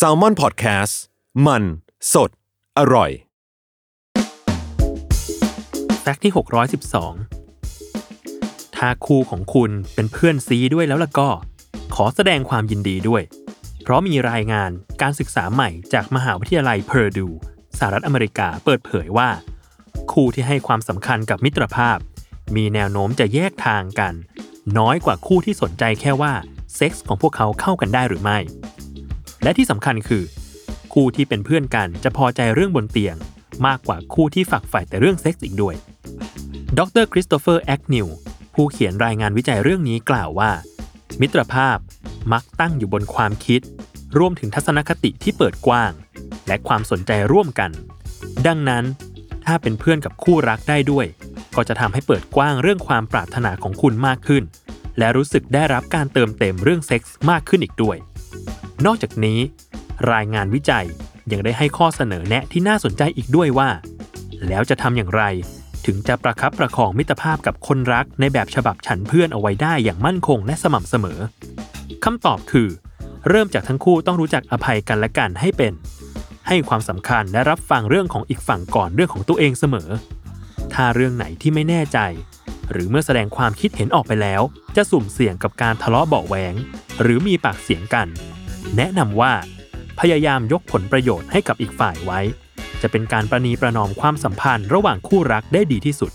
s a l ม o n PODCAST มัน สด อร่อยแฟกต์ที่ 612 ถ้าคู่ของคุณเป็นเพื่อนซีด้วยแล้วล่ะก็ ขอแสดงความยินดีด้วย เพราะมีรายงานการศึกษาใหม่จากมหาวิทยาลัยเพอร์ดูสหรัฐอเมริกาเปิดเผยว่า คู่ที่ให้ความสำคัญกับมิตรภาพ มีแนวโน้มจะแยกทางกัน น้อยกว่าคู่ที่สนใจแค่ว่า เซ็กส์ของพวกเขาเข้ากันได้หรือไม่ และที่สำคัญคือ คู่ที่เป็นเพื่อนกันจะพอใจเรื่องบนเตียง มากกว่าคู่ที่ฝักใฝ่แต่เรื่องเซ็กส์อีกด้วย ดรคริสโตเฟอร์แอคนิวผู้เขียนรายงานวิจัยเรื่องนี้กล่าวว่า มิตรภาพมักตั้งอยู่บนความคิด รวมถึงทัศนคติที่เปิดกว้าง และความสนใจร่วมกัน ดังนั้น ถ้าเป็นเพื่อนกับคู่รักได้ด้วย ก็จะทำให้เปิดกว้างเรื่องความปรารถนาของคุณมากขึ้น และรู้สึกได้รับการเติมเต็มเรื่องเซ็กส์มากขึ้นอีกด้วย นอกจากนี้ รายงานวิจัยยังได้ให้ข้อเสนอแนะที่น่าสนใจอีกด้วยว่า แล้วจะทำอย่างไร ถึงจะประคับประคองมิตรภาพกับคนรักในแบบฉบับฉันเพื่อนเอาไว้ได้อย่างมั่นคงและสม่ำเสมอคำตอบคือ เริ่มจากทั้งคู่ต้องรู้จักอภัยกันและกันให้เป็น ให้ความสำคัญและรับฟังเรื่องของอีกฝั่งก่อนเรื่องของตัวเองเสมอ ถ้าเรื่องไหนที่ไม่แน่ใจ หรือเมื่อแสดงความคิดเห็นออกไปแล้ว จะสุ่มเสี่ยงกับการทะเลาะเบาแหวง หรือมีปากเสียงกัน แนะนำว่า พยายามยกผลประโยชน์ให้กับอีกฝ่ายไว้ จะเป็นการประนีประนอมความสัมพันธ์ระหว่างคู่รักได้ดีที่สุด